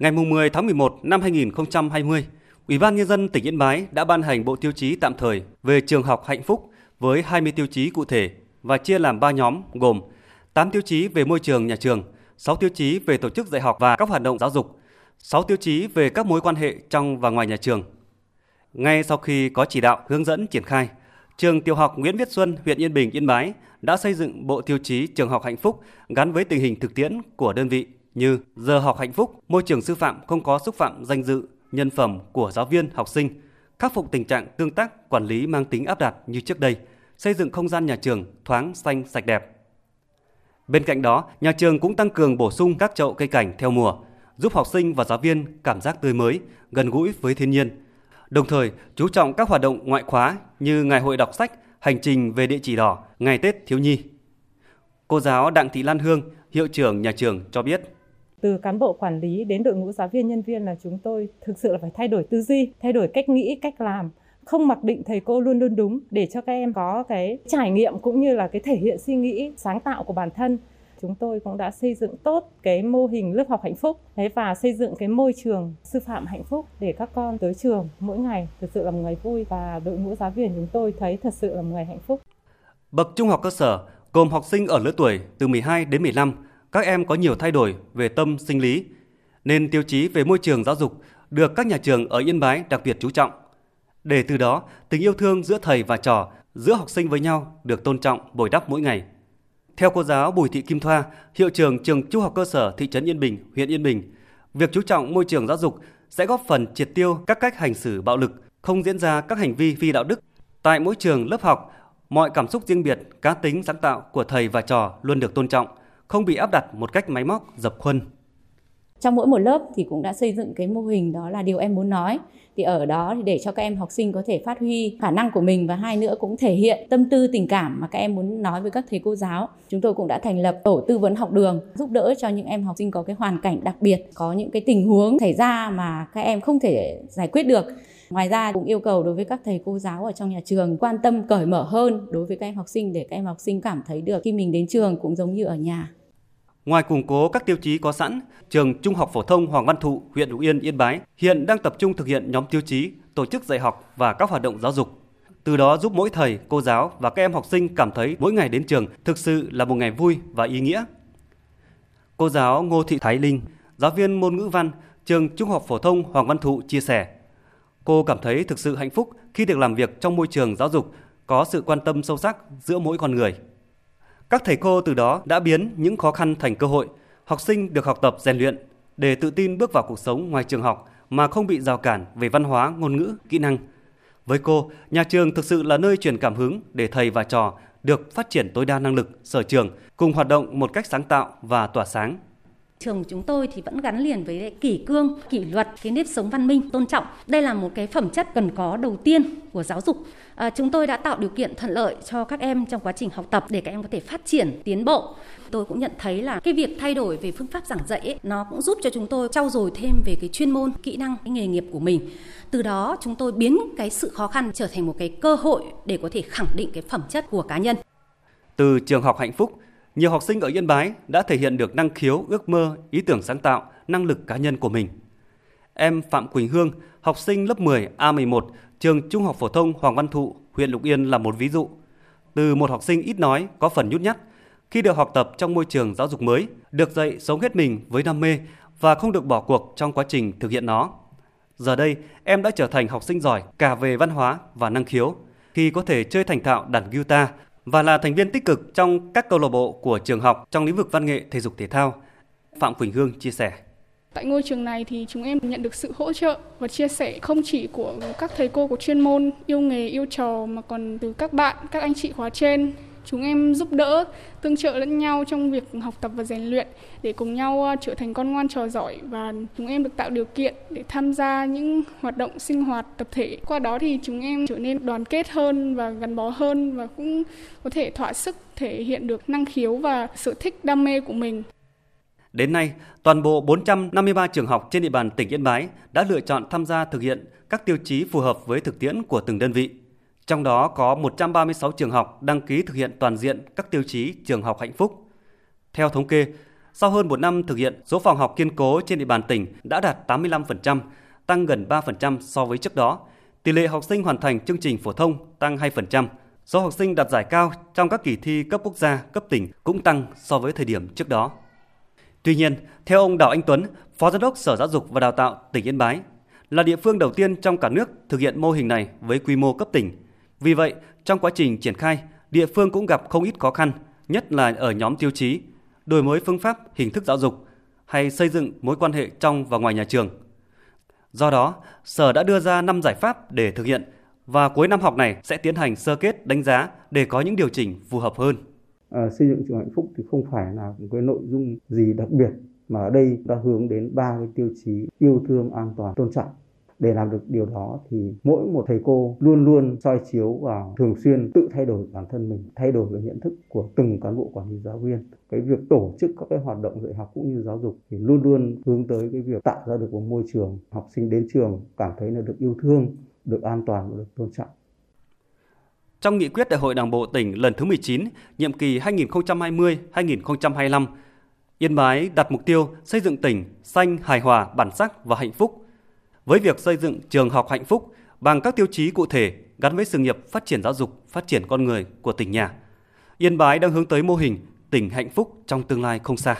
Ngày 10 tháng 11 năm 2020, Ủy ban Nhân dân tỉnh Yên Bái đã ban hành bộ tiêu chí tạm thời về trường học hạnh phúc với 20 tiêu chí cụ thể và chia làm 3 nhóm gồm 8 tiêu chí về môi trường nhà trường, 6 tiêu chí về tổ chức dạy học và các hoạt động giáo dục, 6 tiêu chí về các mối quan hệ trong và ngoài nhà trường. Ngay sau khi có chỉ đạo hướng dẫn triển khai, trường tiểu học Nguyễn Viết Xuân, huyện Yên Bình, Yên Bái đã xây dựng bộ tiêu chí trường học hạnh phúc gắn với tình hình thực tiễn của đơn vị như giờ học hạnh phúc, môi trường sư phạm không có xúc phạm danh dự, nhân phẩm của giáo viên, học sinh, khắc phục tình trạng tương tác quản lý mang tính áp đặt như trước đây, xây dựng không gian nhà trường thoáng, xanh, sạch đẹp. Bên cạnh đó, nhà trường cũng tăng cường bổ sung các chậu cây cảnh theo mùa, giúp học sinh và giáo viên cảm giác tươi mới, gần gũi với thiên nhiên. Đồng thời, chú trọng các hoạt động ngoại khóa như ngày hội đọc sách, hành trình về địa chỉ đỏ, ngày Tết thiếu nhi. Cô giáo Đặng Thị Lan Hương, hiệu trưởng nhà trường cho biết từ cán bộ quản lý đến đội ngũ giáo viên nhân viên là chúng tôi thực sự là phải thay đổi tư duy thay đổi cách nghĩ cách làm. Không mặc định thầy cô luôn luôn đúng để cho các em có cái trải nghiệm cũng như là cái thể hiện suy nghĩ sáng tạo của bản thân. Chúng tôi cũng đã xây dựng tốt cái mô hình lớp học hạnh phúc thế và xây dựng cái môi trường sư phạm hạnh phúc để các con tới trường mỗi ngày. Thực sự là một ngày vui và đội ngũ giáo viên chúng tôi thấy thật sự là một ngày hạnh phúc. Bậc trung học cơ sở gồm học sinh ở lứa tuổi từ 12 đến 15, các em có nhiều thay đổi về tâm sinh lý, nên tiêu chí về môi trường giáo dục được các nhà trường ở Yên Bái đặc biệt chú trọng. Để từ đó, tình yêu thương giữa thầy và trò, giữa học sinh với nhau được tôn trọng, bồi đắp mỗi ngày. Theo cô giáo Bùi Thị Kim Thoa, hiệu trưởng trường Trung học cơ sở thị trấn Yên Bình, huyện Yên Bình, việc chú trọng môi trường giáo dục sẽ góp phần triệt tiêu các cách hành xử bạo lực, không diễn ra các hành vi phi đạo đức. Tại mỗi trường lớp học, mọi cảm xúc riêng biệt, cá tính sáng tạo của thầy và trò luôn được tôn trọng, không bị áp đặt một cách máy móc, dập khuôn. Trong mỗi một lớp thì cũng đã xây dựng cái mô hình đó là điều em muốn nói thì ở đó thì để cho các em học sinh có thể phát huy khả năng của mình và hai nữa cũng thể hiện tâm tư tình cảm mà các em muốn nói với các thầy cô giáo. Chúng tôi cũng đã thành lập tổ tư vấn học đường giúp đỡ cho những em học sinh có cái hoàn cảnh đặc biệt, có những cái tình huống xảy ra mà các em không thể giải quyết được. Ngoài ra cũng yêu cầu đối với các thầy cô giáo ở trong nhà trường quan tâm cởi mở hơn đối với các em học sinh để các em học sinh cảm thấy được khi mình đến trường cũng giống như ở nhà. Ngoài củng cố các tiêu chí có sẵn, trường Trung học phổ thông Hoàng Văn Thụ, huyện Lục Yên, Yên Bái hiện đang tập trung thực hiện nhóm tiêu chí, tổ chức dạy học và các hoạt động giáo dục. Từ đó giúp mỗi thầy, cô giáo và các em học sinh cảm thấy mỗi ngày đến trường thực sự là một ngày vui và ý nghĩa. Cô giáo Ngô Thị Thái Linh, giáo viên môn ngữ văn, trường Trung học phổ thông Hoàng Văn Thụ chia sẻ, cô cảm thấy thực sự hạnh phúc khi được làm việc trong môi trường giáo dục có sự quan tâm sâu sắc giữa mỗi con người. Các thầy cô từ đó đã biến những khó khăn thành cơ hội, học sinh được học tập rèn luyện để tự tin bước vào cuộc sống ngoài trường học mà không bị rào cản về văn hóa, ngôn ngữ, kỹ năng. Với cô, nhà trường thực sự là nơi truyền cảm hứng để thầy và trò được phát triển tối đa năng lực, sở trường, cùng hoạt động một cách sáng tạo và tỏa sáng. Trường chúng tôi thì vẫn gắn liền với kỷ cương, kỷ luật, cái nếp sống văn minh, tôn trọng. Đây là một cái phẩm chất cần có đầu tiên của giáo dục. À, chúng tôi đã tạo điều kiện thuận lợi cho các em trong quá trình học tập để các em có thể phát triển, tiến bộ. Tôi cũng nhận thấy là cái việc thay đổi về phương pháp giảng dạy ấy, nó cũng giúp cho chúng tôi trau dồi thêm về cái chuyên môn, kỹ năng, cái nghề nghiệp của mình. Từ đó chúng tôi biến cái sự khó khăn trở thành một cái cơ hội để có thể khẳng định cái phẩm chất của cá nhân. Từ trường học hạnh phúc, nhiều học sinh ở Yên Bái đã thể hiện được năng khiếu, ước mơ, ý tưởng sáng tạo, năng lực cá nhân của mình. Em Phạm Quỳnh Hương, học sinh lớp 10 A11, trường Trung học phổ thông Hoàng Văn Thụ, huyện Lục Yên là một ví dụ. Từ một học sinh ít nói, có phần nhút nhát, khi được học tập trong môi trường giáo dục mới, được dạy sống hết mình với đam mê và không được bỏ cuộc trong quá trình thực hiện nó. Giờ đây, em đã trở thành học sinh giỏi cả về văn hóa và năng khiếu, khi có thể chơi thành thạo đàn guitar và là thành viên tích cực trong các câu lạc bộ của trường học trong lĩnh vực văn nghệ thể dục thể thao. Phạm Quỳnh Hương chia sẻ. Tại ngôi trường này thì chúng em nhận được sự hỗ trợ và chia sẻ không chỉ của các thầy cô của chuyên môn yêu nghề yêu trò mà còn từ các bạn, các anh chị khóa trên Chúng em giúp đỡ, tương trợ lẫn nhau trong việc học tập và rèn luyện để cùng nhau ờ, trở thành con ngoan trò giỏi và chúng em được tạo điều kiện để tham gia những hoạt động sinh hoạt tập thể. Qua đó thì chúng em trở nên đoàn kết hơn và gắn bó hơn và cũng có thể thỏa sức thể hiện được năng khiếu và sở thích đam mê của mình. Đến nay, toàn bộ 453 trường học trên địa bàn tỉnh Yên Bái đã lựa chọn tham gia thực hiện các tiêu chí phù hợp với thực tiễn của từng đơn vị. Trong đó có 136 trường học đăng ký thực hiện toàn diện các tiêu chí trường học hạnh phúc. Theo thống kê, Sau hơn một năm thực hiện, số phòng học kiên cố trên địa bàn tỉnh đã đạt 85%, tăng gần 3% so với trước đó. Tỷ lệ học sinh hoàn thành chương trình phổ thông tăng 2%. Số học sinh đạt giải cao trong các kỳ thi cấp quốc gia, cấp tỉnh cũng tăng so với thời điểm trước đó. Tuy nhiên, theo ông Đào Anh Tuấn, Phó Giám đốc Sở Giáo dục và Đào tạo tỉnh Yên Bái, là địa phương đầu tiên trong cả nước thực hiện mô hình này với quy mô cấp tỉnh. Vì vậy, trong quá trình triển khai, địa phương cũng gặp không ít khó khăn, nhất là ở nhóm tiêu chí, đổi mới phương pháp, hình thức giáo dục hay xây dựng mối quan hệ trong và ngoài nhà trường. Do đó, Sở đã đưa ra 5 giải pháp để thực hiện và cuối năm học này sẽ tiến hành sơ kết đánh giá để có những điều chỉnh phù hợp hơn. À, xây dựng trường hạnh phúc thì không phải là một cái nội dung gì đặc biệt mà ở đây ta hướng đến ba cái tiêu chí yêu thương, an toàn, tôn trọng. Để làm được điều đó thì mỗi một thầy cô luôn luôn soi chiếu và thường xuyên tự thay đổi bản thân mình, thay đổi cái nhận thức của từng cán bộ quản lý giáo viên. Cái việc tổ chức các cái hoạt động dạy học cũng như giáo dục thì luôn luôn hướng tới cái việc tạo ra được một môi trường học sinh đến trường cảm thấy là được yêu thương, được an toàn và được tôn trọng. Trong nghị quyết Đại hội Đảng bộ tỉnh lần thứ 19, nhiệm kỳ 2020-2025, Yên Bái đặt mục tiêu xây dựng tỉnh xanh, hài hòa, bản sắc và hạnh phúc. Với việc xây dựng trường học hạnh phúc bằng các tiêu chí cụ thể gắn với sự nghiệp phát triển giáo dục, phát triển con người của tỉnh nhà, Yên Bái đang hướng tới mô hình tỉnh hạnh phúc trong tương lai không xa.